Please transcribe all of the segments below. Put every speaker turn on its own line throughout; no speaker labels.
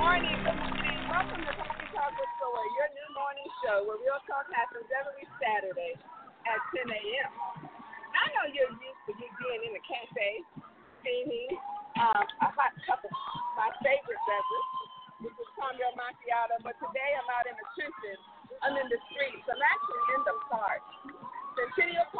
Morning, morning. Welcome to Coffee Talk with Soa, your new morning show where real talk happens every Saturday at 10 a.m. I know you're used to you being in the cafe, steaming um, a hot cup of my favorite beverage, which is caramel macchiato, but today I'm out in the trenches. I'm in the streets. I'm actually in the park. Centennial Park,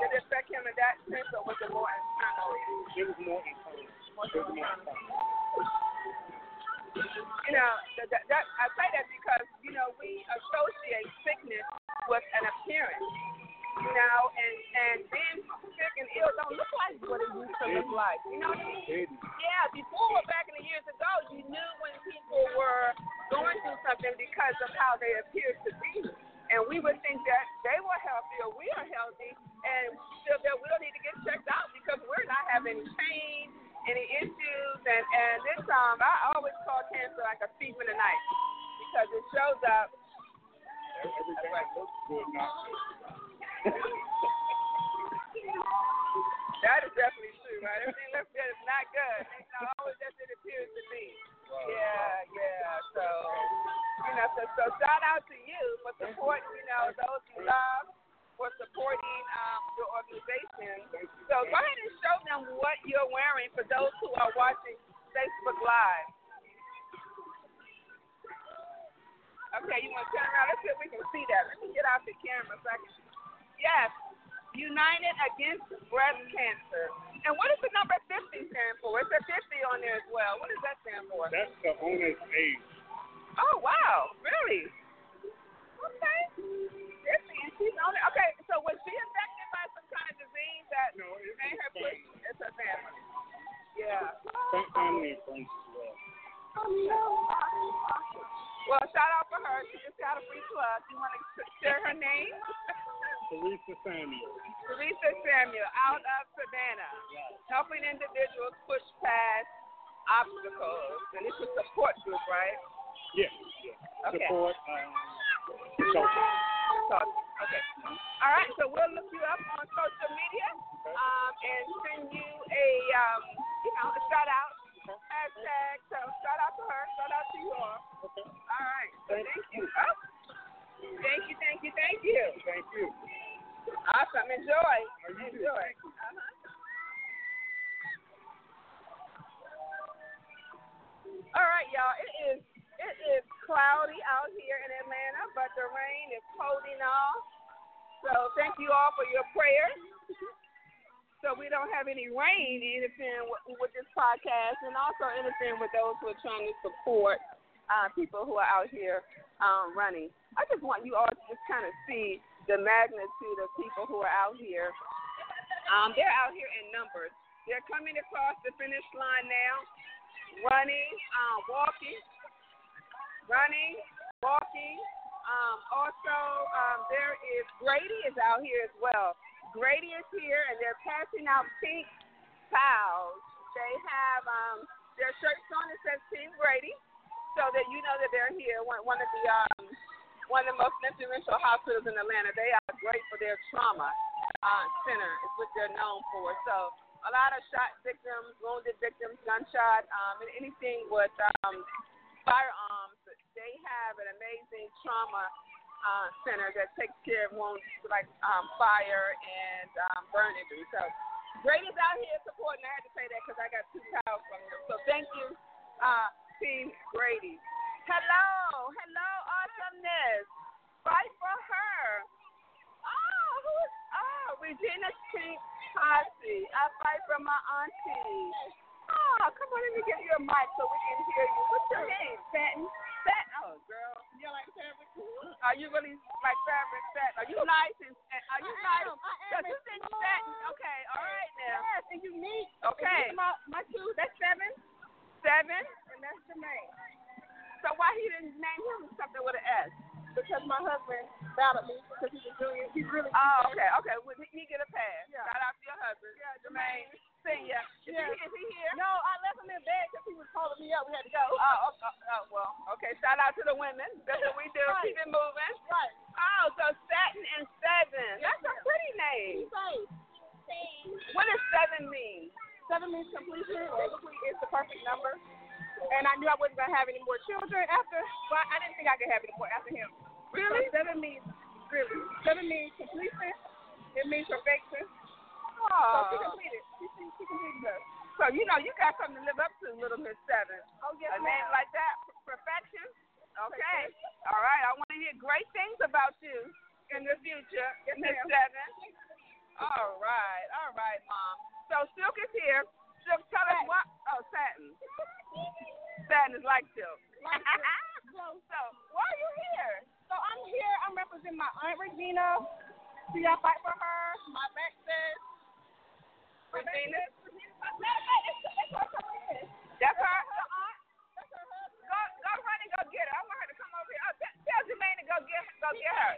did affect him in that sense, or was it more
internal. It was more internal.
You know, I say that because you know we associate sickness with an appearance. You know, and and being sick and ill don't look like what it used to look like. You know? Yeah, before back in the years ago, you knew when people were going through something because of how they appeared to be. And we would think that they were healthy or we are healthy and still that we don't need to get checked out because we're not having any pain, any issues and, and this um I always call cancer like a thief in the night because it shows up
Everything that looks good, not good.
That is definitely true, right? Everything looks good it's not good. It's not always as it appears to be. Yeah, yeah. So, you know, so, so shout out to you for supporting, you know, those you love, for supporting um, your organization. So go ahead and show them what you're wearing for those who are watching Facebook Live. Okay, you want to turn around? Let's see if we can see that. Let me get out the camera so I can. Yes, United Against Breast Cancer. And what does the number 50 stand for? It's a 50 on there as well. What does that stand for?
That's the owner's age.
Oh, wow. Really? Okay. 50 and she's on it. Okay, so was she affected by some kind of disease that
No, it's
made her push? It's her family. Yeah.
Fam- Family and friends as well.
Oh, Well, shout out for her. She just got a free plug. You want to share her name?
Teresa Samuel.
Teresa Samuel out of Savannah, helping individuals push past obstacles. And it's a support group, right?
Yes, yes.
Okay.
Support um.
Okay. All right, so we'll look you up on social media um, and send you a, um, you know, a shout out. Hashtag. So shout out to her. Shout out to you all.
Okay.
All right. So thank you. Oh. Thank you, thank you, thank you.
Thank you.
Awesome. Enjoy. Enjoy. Uh-huh. All right, y'all. It is it is cloudy out here in Atlanta, but the rain is holding off. So thank you all for your prayers. So we don't have any rain interfering with, with this podcast, and also interfering with those who are trying to support uh, people who are out here um, running. I just want you all to just kind of see the magnitude of people who are out here. Um, they're out here in numbers. They're coming across the finish line now, running, uh, walking, running, walking. Um, also, um, there is Grady is out here as well. Grady is here, and they're passing out pink towels. They have um, their shirts on that says Team Grady, so that you know that they're here. One, one of the um, one of the most influential hospitals in Atlanta. They are great for their trauma uh, center. Is what they're known for. So a lot of shot victims, wounded victims, gunshot, um, and anything with um, firearms. They have an amazing trauma uh, center that takes care of wounds like um, fire and um, burn injuries. So Grady's out here supporting. I had to say that because I got two towels from them. So thank you, uh, Team Grady. Hello, hello, awesomeness. Fight for her. Oh, who's oh Regina Pink Posse. I fight for my auntie. Oh, come on, let me give you a mic so we can hear you. What's your name? Satin out, girl. you're like fabric? Are you really like fabric Set? Are you nice and Are you
I licensed?
Because you said satin. Okay, all right now.
Yes, and unique.
Okay.
And my, my two. that's seven.
Seven.
And that's the name.
So why he didn't name him something with an S?
Because my husband battled me because he was doing it. He really.
Oh, okay, okay. Well, he, he get a pass. Yeah. Shout out to your husband. Yeah, Jermaine. Jermaine. Is,
Yeah.
he, is he here?
No, I left him in bed because he was calling me up. We had to go.
Oh, oh, oh, oh, well, okay. Shout out to the women. That's what we do.
Right.
Keep it moving.
Right.
Oh, so Satin and Seven. That's a pretty name.
Safe.
What does seven mean?
Seven means completion. Basically, it's the perfect number. And I knew I wasn't gonna have any more children after, but I didn't think I could have any more after him.
Really?
So seven means really. Seven means completion. It means perfection. So
Oh.
she completed. She, she, she completed.
So you know you got something to live up to, Little Miss Seven.
Oh yes,
A name
ma'am.
like that, perfection. Okay. All right. I want to hear great things about you in the future,
Yes,
Miss. Seven. All right. All right, Mom. So Silk is here. Silk, tell us what. Oh, Satin. Satin is like Silk.
Like
so, so why are you here?
So I'm here. I'm representing my aunt Regina. See, I fight for her. My back says.
Regina?
That's her.
That's her. Go, go and go get her. I want her to come over here. Oh, tell, Jermaine to go get, go get her.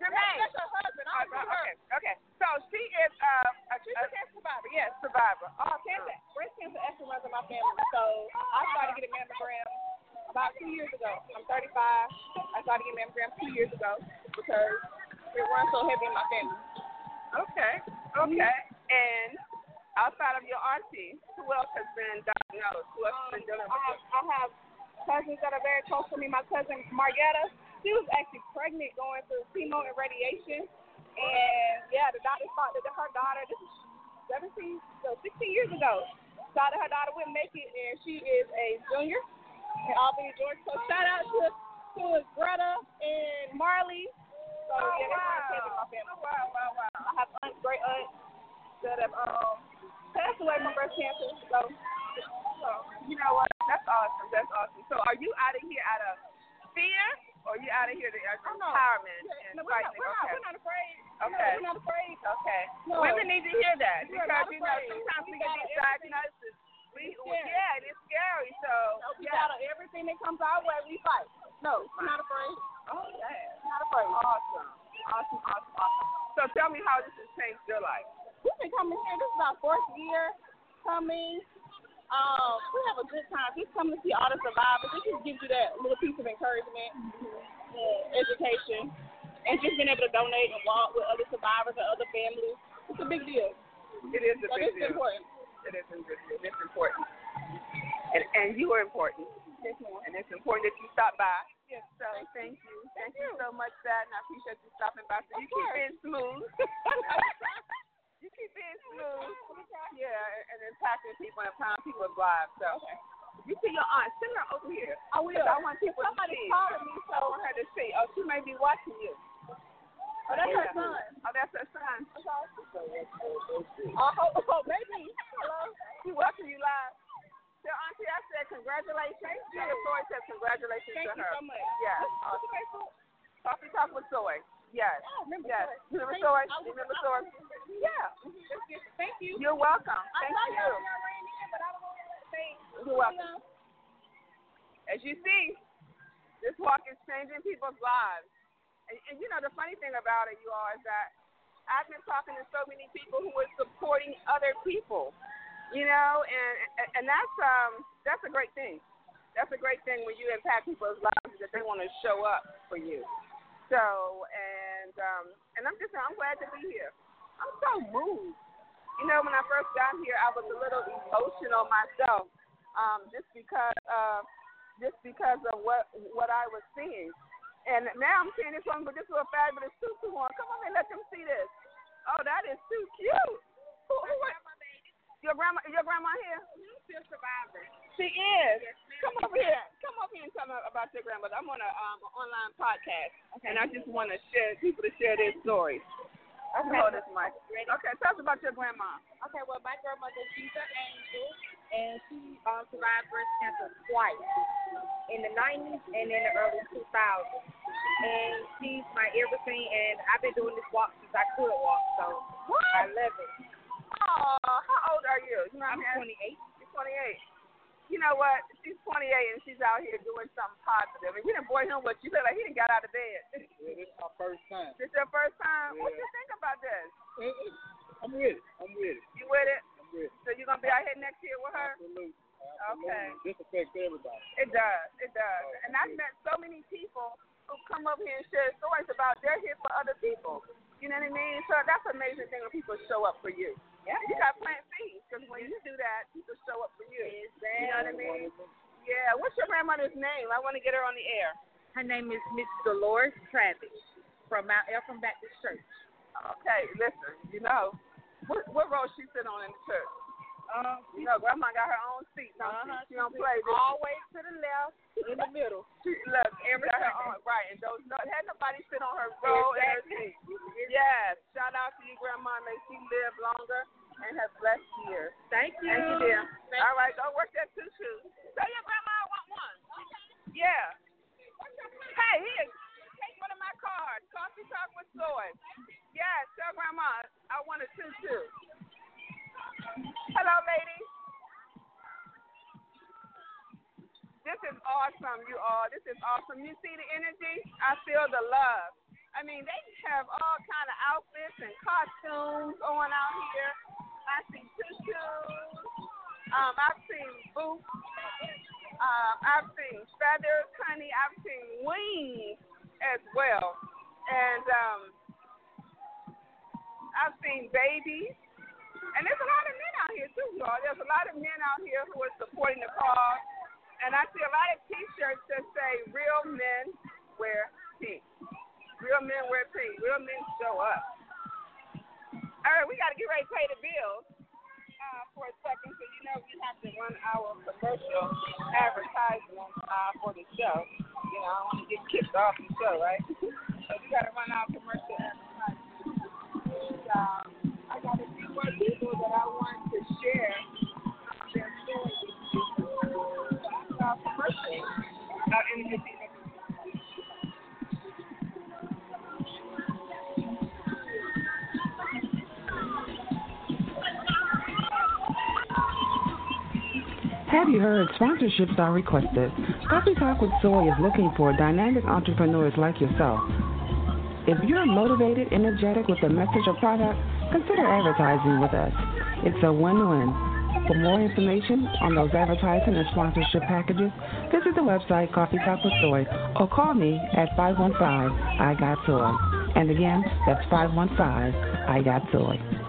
Jermaine.
That's her husband.
Okay,
her.
okay. So she is uh, a,
She's
a
a cancer survivor. Yes.
survivor.
Uh, cancer, breast cancer actually runs in my family. So I started getting mammogram about two years ago. I'm 35. I started getting mammogram two years ago because it runs so heavy in my family.
Okay, okay. And outside of your auntie, who else has been diagnosed? Who else has been dealing
I
with
have, I have cousins that are very close to me. My cousin Margetta, she was actually pregnant going through chemo and radiation. And yeah, the doctor thought that her daughter, this is 17, so 16 years ago, thought that her daughter wouldn't make it, and she is a junior in Albany, Georgia. So shout out to, to Greta and Marley. So
Oh,
yeah,
wow.
my family.
Oh, wow, wow, wow.
Have aunts, great aunts that have um passed away from breast cancer. So, so
You know what? That's awesome. That's awesome. So are you out of here out of fear, or are you out of here to uh,
Oh, no.
empowerment and
no, we're, not, we're, not, we're not afraid.
Okay.
No, we're not afraid.
Okay.
No.
Women need to hear that
We're
because you know sometimes we
We
get these diagnoses. We,
scary.
yeah, it's scary. So
No, we
yeah.
got everything that comes our way, we fight. No, we're not afraid.
Oh yeah.
Not afraid.
Awesome. Awesome. Awesome. Awesome. So tell me how this has changed your life.
We've been coming here. This is our fourth year coming. Um, we have a good time. Just coming to see all the survivors. It just gives you that little piece of encouragement, uh, education, and just being able to donate and walk with other survivors and other families. It's a big deal.
It is a
So
big deal.
important.
It is deal. It's important. And and you are important.
Yes, ma'am.
And it's important that you stop by. So thank you. Thank you so much, Dad, and I appreciate you stopping by. So you keep being smooth. you keep being smooth. Yeah, and, impacting people and empowering people's lives. So you see your aunt, send her over here.
I will.
I want people
Somebody's
to see.
calling me, so-
I want her to see. Oh, she may be watching you.
Oh, that's her son.
Oh, that's her son.
I hope, oh, oh, baby. Hello.
She watching you live. Tell Auntie I said congratulations. Thank you. Soy said congratulations
Thank
to
you
her.
so much.
Yes.
Facebook?
Coffee Talk with Soy. Yes.
Oh, remember
yes.
Soy.
Remember
Thank
Soy?
you.
Remember Soy? Yeah.
Thank you.
You're welcome. Thank
saw
you.
y'all when y'all ran in, but I don't know what to say.
You're welcome. As you see, this walk is changing people's lives. And, and you know, the funny thing about it, you all, is that I've been talking to so many people who are supporting other people. You know, and and, and that's um that's a great thing. That's a great thing when you impact people's lives that they want to show up for you. So and um and I'm just I'm glad to be here. I'm so moved. You know, when I first got here, I was a little emotional myself, um, just because uh, just because of what what I was seeing. And now I'm seeing this one with this little fabulous tutu on. Come on and let them see this. Oh, that is too cute. Who, who, your grandma, your grandma here?
Still survivor.
She is. Come over here. Come over here and tell me about your grandmother. I'm on a um online podcast, and I just want to share people to share their stories. Okay. Hold this mic. Okay, tell us about your grandma.
Okay, well, my grandmother, she's an angel, and she um, survived breast cancer twice in the 90s and in the early 2000s. And she's my everything, and I've been doing this walk since I could walk, so what? I love it.
Oh, how old are you? you know
I'm
what I
28.
You're 28. You know what? She's 28 and she's out here doing something positive. And we didn't boy him what you look like he didn't got out of bed.
Yeah, this is my first time.
This your first time? What
Yeah.
you think about this?
I'm with it. I'm with it.
You with it?
I'm with it.
So you're gonna be out here next year with her?
Absolutely.
Okay.
This affects everybody.
It does. It does. Oh, and I've met so many people who come up here and share stories about they're here for other people. You know what I mean? So that's an amazing thing when people show up for you.
Yeah.
You got to plant seeds because when you do that, people show up for you. You know what I mean? Yeah. What's your grandmother's name? I want to get her on the air.
Her name is Miss Dolores Travis from Mount Ephraim Baptist Church.
Okay, listen. You know, what what row she sit on in the church?
Um,
You know, Grandma got her own seat. Don't
Uh-huh.
she? She don't play. she?
Always to the left, in the middle.
She look
Every
got her own, right, and those no had nobody sit on her row and her seat. Yes, shout out to you, Grandma. May she live longer and have blessed years.
Thank you.
Thank you, dear. All right, go work that tutu. Tell your grandma I want one. Yeah. Hey, here, take one of my cards. Coffee talk with soy. Yes, tell grandma I want a tutu. Hello, ladies. This is awesome, you all. This is awesome. You see the energy? I feel the love. I mean, they have all kind of outfits and costumes on out here. I see tutus. Um, I've seen boots. Um, I've seen feathers, honey. I've seen wings as well. And um, I've seen babies. And there's a lot of men out here too, y'all. There's a lot of men out here who are supporting the cause. And I see a lot of T-shirts that say "Real men wear pink." Real men wear pink. Real men show up. All right, we got to get ready to pay the bills uh, for a second, so you know we have to run our commercial advertisement uh, for the show. You know, I don't want to get kicked off the show, right? so we got to run our commercial advertisement. And, um,
Have you heard sponsorships are requested? Coffee Talk with Soy is looking for dynamic entrepreneurs like yourself. If you're motivated, energetic with a message or product, consider advertising with us. It's a win-win. For more information on those advertising and sponsorship packages, visit the website Coffee Talk with Soy or call me at 515 I Got Soy. And again, that's 515 I Got Soy.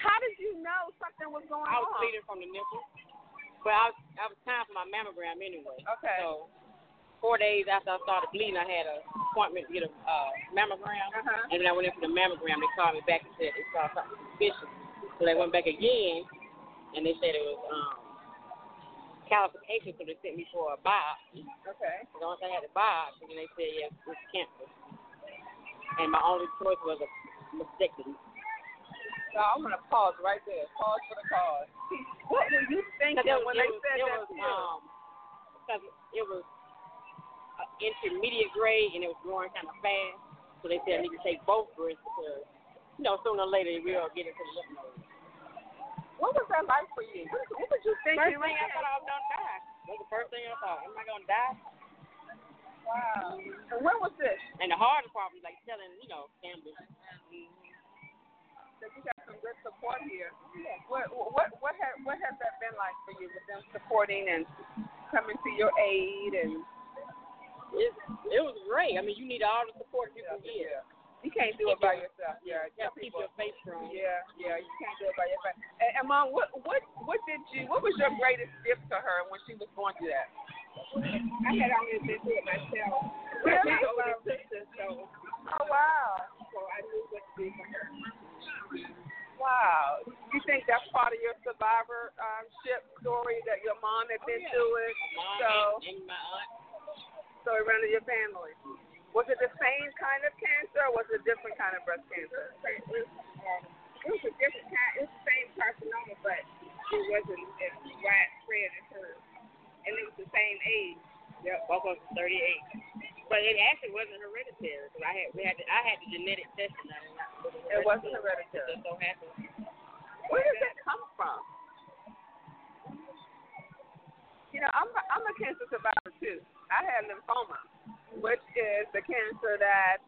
How did you know something was going on?
I was
on?
bleeding from the nipple, but I was I was time for my mammogram anyway.
Okay.
So four days after I started bleeding, I had an appointment to get a uh, mammogram,
Uh-huh.
and when I went in for the mammogram, they called me back and said they saw something suspicious. So they went back again, and they said it was um calcification, so they sent me for a biopsy.
Okay.
So once I had the biopsy, then they said yes, it's cancer, and my only choice was a mastectomy.
So I'm gonna pause right there. Pause for the cause. What were you thinking
was,
when they
was,
said
it
that
was,
to
um, because it was uh, intermediate grade and it was growing kind of fast. So they said I need to take both breasts because, you know, sooner or later we'll get into the lymph.
What was that like for you? What, what did you think?
First
you
thing I thought I was gonna die. That was the first thing I thought. Am I gonna die?
Wow. And when was this?
And the hardest part was like telling, you know, family.
You got good support here. What what what has what has that been like for you with them supporting and coming to your aid and
It it was great. I mean, you need all the support you can get.
you can't do it by yourself. Yeah,
Yeah, keep your face strong.
Yeah, yeah, you can't do it by yourself. And, and mom, what what what did you? What was your greatest gift to her when she was going through that?
I had always been through it myself.
Really?
My older sister, so
Oh wow,
so I knew what to do for her.
Wow. You think that's part of your survivorship story that your mom had been
yeah.
through it,
Mom
so
and, and my aunt.
so it ran in your family. Was it the same kind of cancer, or was it a different kind of breast cancer?
It was, um, it was a different kind. It was the same carcinoma, but it wasn't as widespread as hers, and it was the same age.
Yep, both of us 38. But it actually wasn't hereditary because I had we had the, I had the genetic testing and
It wasn't hereditary.
It just so happened.
Where does that come from? You know, I'm a, I'm a cancer survivor too. I had lymphoma, which is the cancer that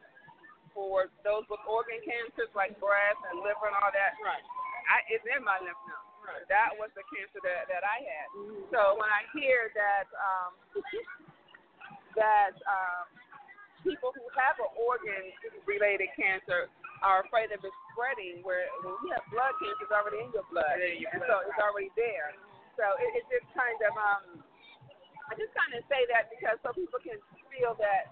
for those with organ cancers like breast and liver and all that,
Right.
I, it's in my lymph node. That was the cancer that that I had. So when I hear that um, that um, people who have an organ related cancer are afraid of it spreading, where when you have blood cancer, it's already in your blood, and so it's already there. So it, it just kind of um, I just kind of say that because so people can feel that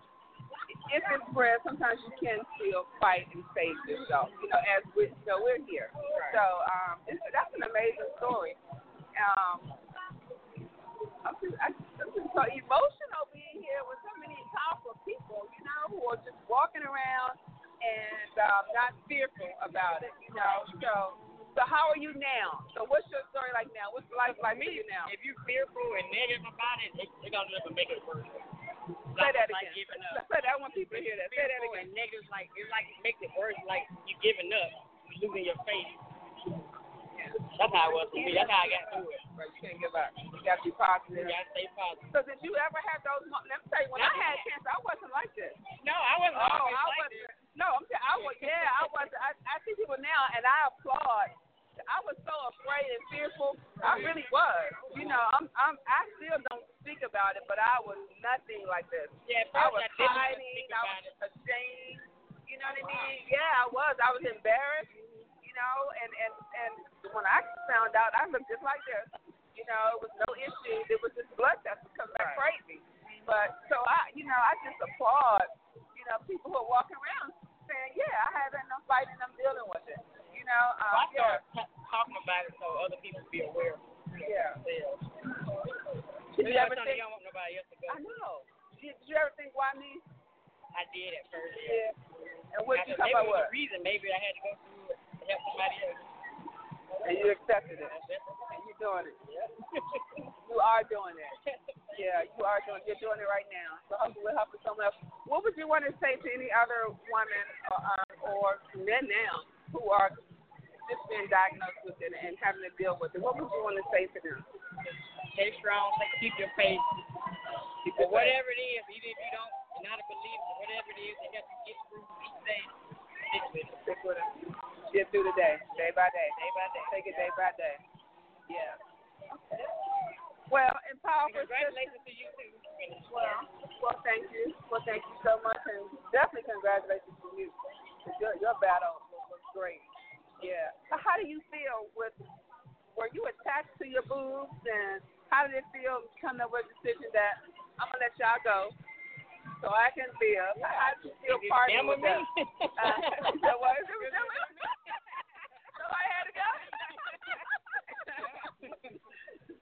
if it spreads, sometimes you can still fight and save yourself. You know, as we, you know, we're here. So um, it's, that's an amazing story. Um, I'm just, I, I'm just so emotional being here with so many powerful people. You know, who are just walking around and um, not fearful about it. You know, so. So how are you now? So what's your story like now? What's life like for you now?
If you're fearful and negative about it, it it's gonna just make it worse.
Say that
like
again.
up.
Say that. I want people to hear that. Say that again.
and negative, like it like makes it worse. Like you giving up, losing your faith. That's how it was for me. That's how I got through it.
Right, you can't give up. You got to be positive.
You gotta stay positive.
So did you ever have those? Let me tell you, when I had cancer, I wasn't like this.
No, I wasn't
Oh, I
like
wasn't. No, I'm. T- I was. Yeah, I was. I, I see people now, and I applaud. I was so afraid and fearful. I really was. You know, I'm. I'm. I still don't speak about it, but I was nothing like this.
Yeah,
I was
I
hiding. I was ashamed. You know what I mean? Yeah, I was. I was embarrassed. Know, and and and when I found out, I looked just like this. You know, it was no issue. It was just blood test was coming back crazy. But so I, you know, I just applaud. You know, people who are walking around saying, "Yeah, I haven't. I'm fighting. I'm dealing with it." You know, um,
I
yeah,
t- talking about it so other people be aware.
yeah.
themselves.
you ever think?
you I don't want nobody else to go.
I know. Did, did you ever think why me?
I did at first.
Yeah. And what
I
you come up with?
reason. Maybe I had to go through it help somebody else.
And you accepted it. And you're doing it. you are doing it. Yeah, you are doing. You're doing it right now. So hopefully, we're helping someone else. What would you want to say to any other women or, um, or men now who are just being diagnosed with it and having to deal with it? What would you want to say to them?
Stay strong. Keep your faith.
Keep your faith.
whatever it is, even if you don't, you're not a believer, whatever it is you helps to get through each day, stick with it.
Stick with it. Get through the day, day by day.
Day by day.
Take it day by day. Yeah. Okay. Well, and powerful.
Congratulations to you too.
Well, well, thank you. Well, thank you so much, and definitely congratulations to you. Your, your battle was, was great. Yeah. So how do you feel with? Were you attached to your boobs, and how did it feel coming up with a decision that I'm gonna let y'all go so I can live? How did you feel
It's
parting
them
with
me.
Uh, so what? It was them or me. Somebody had to go.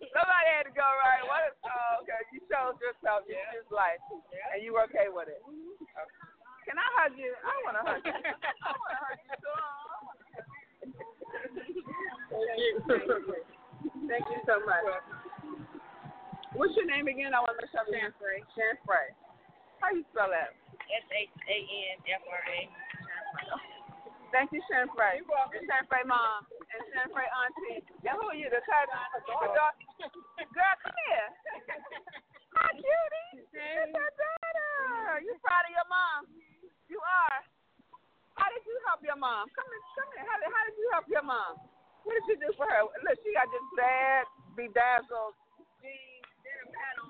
Somebody had to go, right? What? Is, oh, okay. You chose yourself. You choose life, and you were okay with it. Okay. Can I hug you? I want to hug you. I want to hug you too. Thank you so much. What's your name again? I want to make sure.
Shan Frey.
Shan Frey. How you spell that?
S H A N F R A.
Thank you, Shan Frey. And Shan Frey mom. And Shan Frey auntie. And who are you? The cousin? Girl, come here. Hi, cutie. It's her daughter. You proud of your mom? You are. How did you help your mom? Come here. Come here. How did, how did you help your mom? What did you do for her? Look, she got this bad, bedazzled jeans, denim hat on.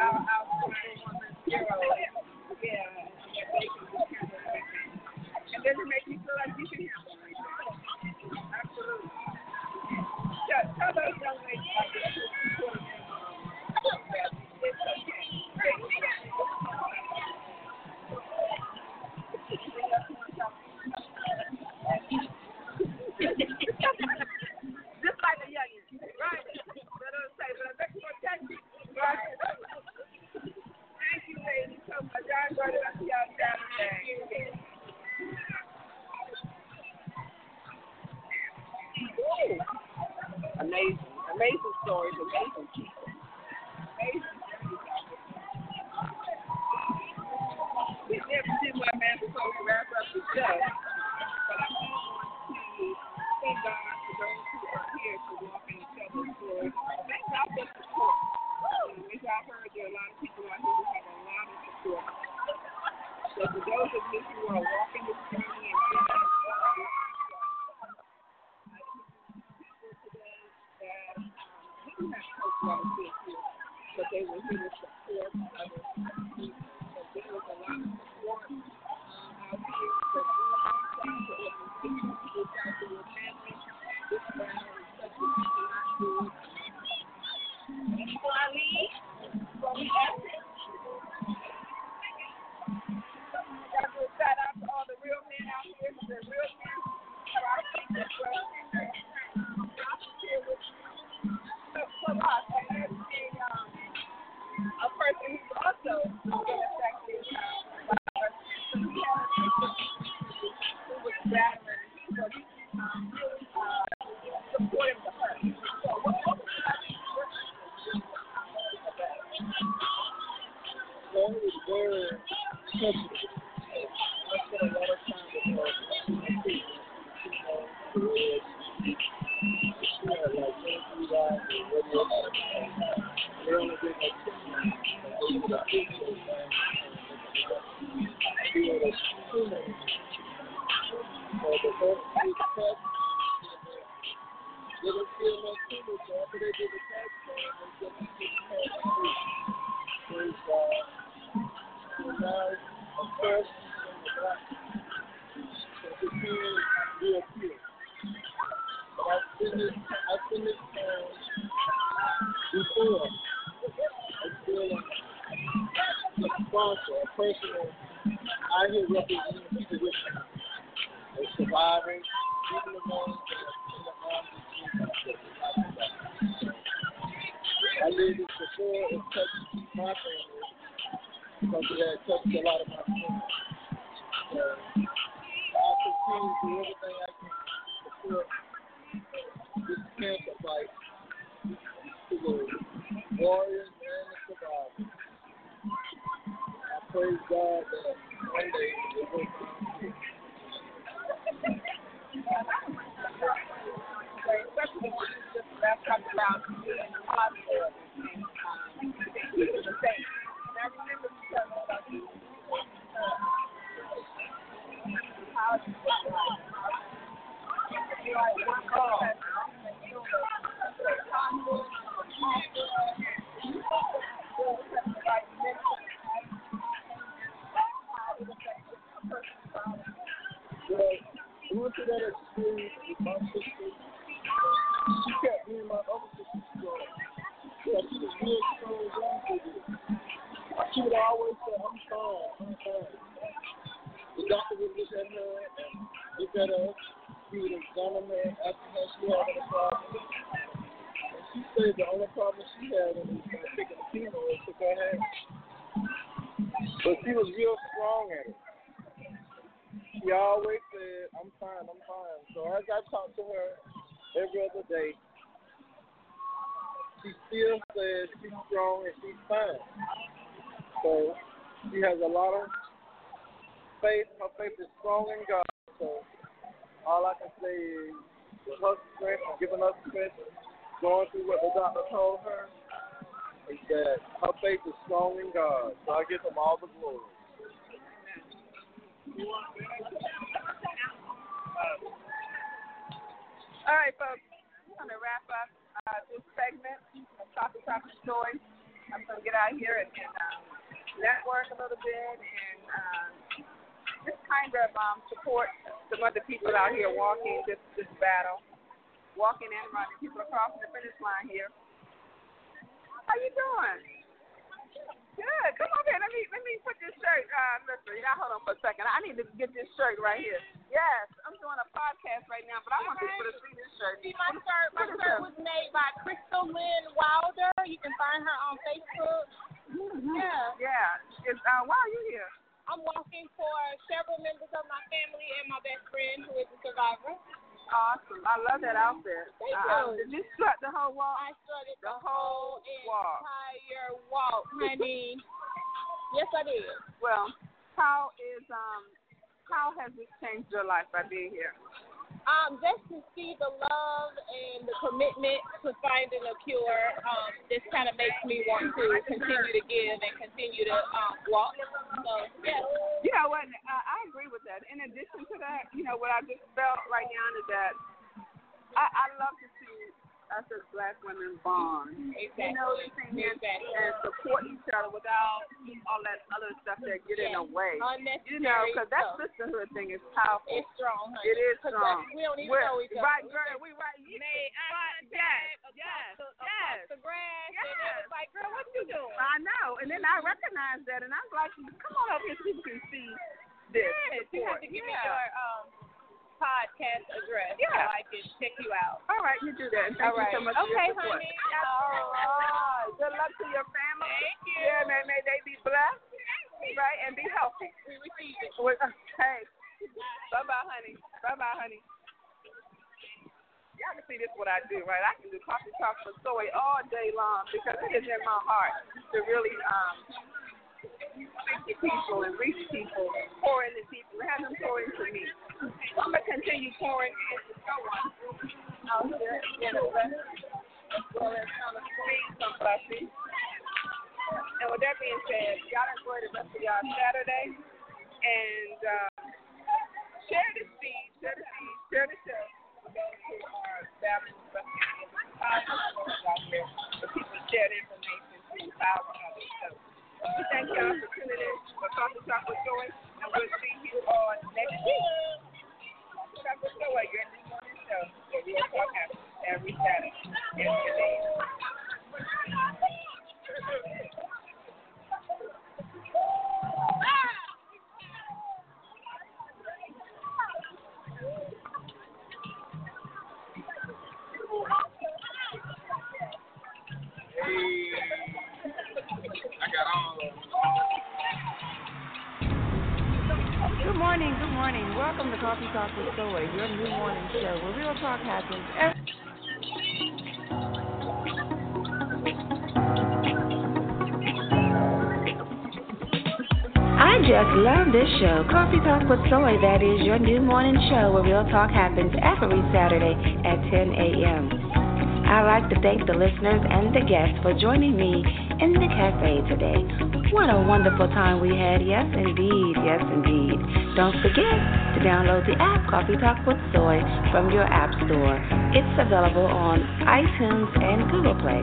our. Yeah, and does it make you feel like you can handle everything? Absolutely. Tell those young ladies but I want to thank God for those who are here to walk in each other's. Thank God for support. As y'all heard, there are a lot of people out here who have a lot of support. So for those of you who are walking this journey support, that um, didn't have Coach Wallace here, but they were here before
it touched my family because it touched a lot of my friends. I continue to do everything I can to support this cancer fight to the warriors and the survivors. I praise God that one day will come.
Especially talking about Folks. I'm going to wrap up uh, this segment of Coffee Talking Stories. I'm going to get out here and, and um, network a little bit and um, just kind of um, support some other people out here walking this, this battle, walking and running. People are crossing the finish line here. How you doing? Good. Come over here. Let me let me put this shirt. Uh, listen, y'all hold on for a second. I need to get this shirt right here. Yes, I'm doing a podcast right now, but I want people to see this shirt.
See my shirt. My shirt was made by Crystal Lynn Wilder. You can find her on Facebook. Yeah.
Yeah. It's, uh, why are you here?
I'm walking for several members of my family and my best friend who is a survivor.
Awesome. I love that outfit.
Thank
uh,
you.
Did you strut the whole walk?
I started
The
the,
whole walk.
entire walk, honey. yes, I did.
Well, how is um how has this changed your life by being here?
Um, just to see the love and the commitment to finding a cure, um, this kind of makes me want to continue to give and continue to um, walk. So, yeah.
You know what? Uh, I agree with that. In addition to that, you know what I just felt right now is that I, I love to see us as black women bond.
Exactly.
You know what I'm saying? And-
Exactly.
And support each other without all that other stuff that get in the way.
Unnecessary
You know, because that sisterhood thing is powerful.
It's strong, honey.
It is strong.
We don't even
We're-
know each other.
Right, girl. We right. You
made eye contact
yes, yes,
the,
yes.
the grass, and it
Yes.
was like, girl, what you doing?
I know. And then I recognize that, and I'm like, come on up here so people can see this.
Yes, you have to give me
Yeah.
your um podcast address
Yeah.
so I can check you out.
All right, you do that. Thank
All right.
you so much for
Okay,
your support.
honey.
All right. Good luck to your family.
Thank you.
Yeah, may, may they be blessed, right, and be healthy.
We receive it.
Hey, bye bye, honey. Bye bye, honey. Y'all can see this what I do, right? I can do coffee talk for Soy all day long because it is in my heart to really um speak to people and reach people pour into people have them pour into me. I'm gonna continue pouring into someone out here in the west as well as on the street, some blessings. And with that being said, y'all enjoy the rest of y'all Saturday and uh, share the feed, share the feed, share the show. those who are battling cancer out people share the information to empower others. We thank y'all for tuning in Coffee Talk with Joy, and we'll see you on next week. Talk with Joy, your new morning show, where real talk happens every Saturday today.
Good morning, good morning. Welcome to Coffee Talk with Zoe, your new morning show where real talk happens I just love this show. Coffee Talk with Zoe, that is your new morning show where real talk happens every Saturday at 10 a.m. I'd like to thank the listeners and the guests for joining me in the cafe today. What a wonderful time we had. Yes, indeed. Yes, indeed. Don't forget to download the app Coffee Talk with Zoe from your app store. It's available on iTunes and Google Play.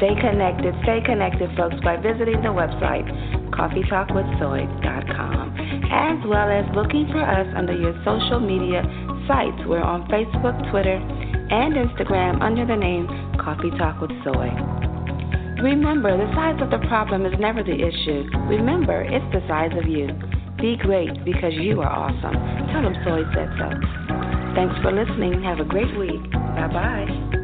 Stay connected, stay connected, folks, by visiting the website coffeetalkwithsoy.com, as well as looking for us under your social media sites. We're on Facebook, Twitter, and Instagram under the name Coffee Talk with Soy. Remember, the size of the problem is never the issue. Remember, it's the size of you. Be great because you are awesome. Tell them Soy said so. Thanks for listening. Have a great week. Bye bye.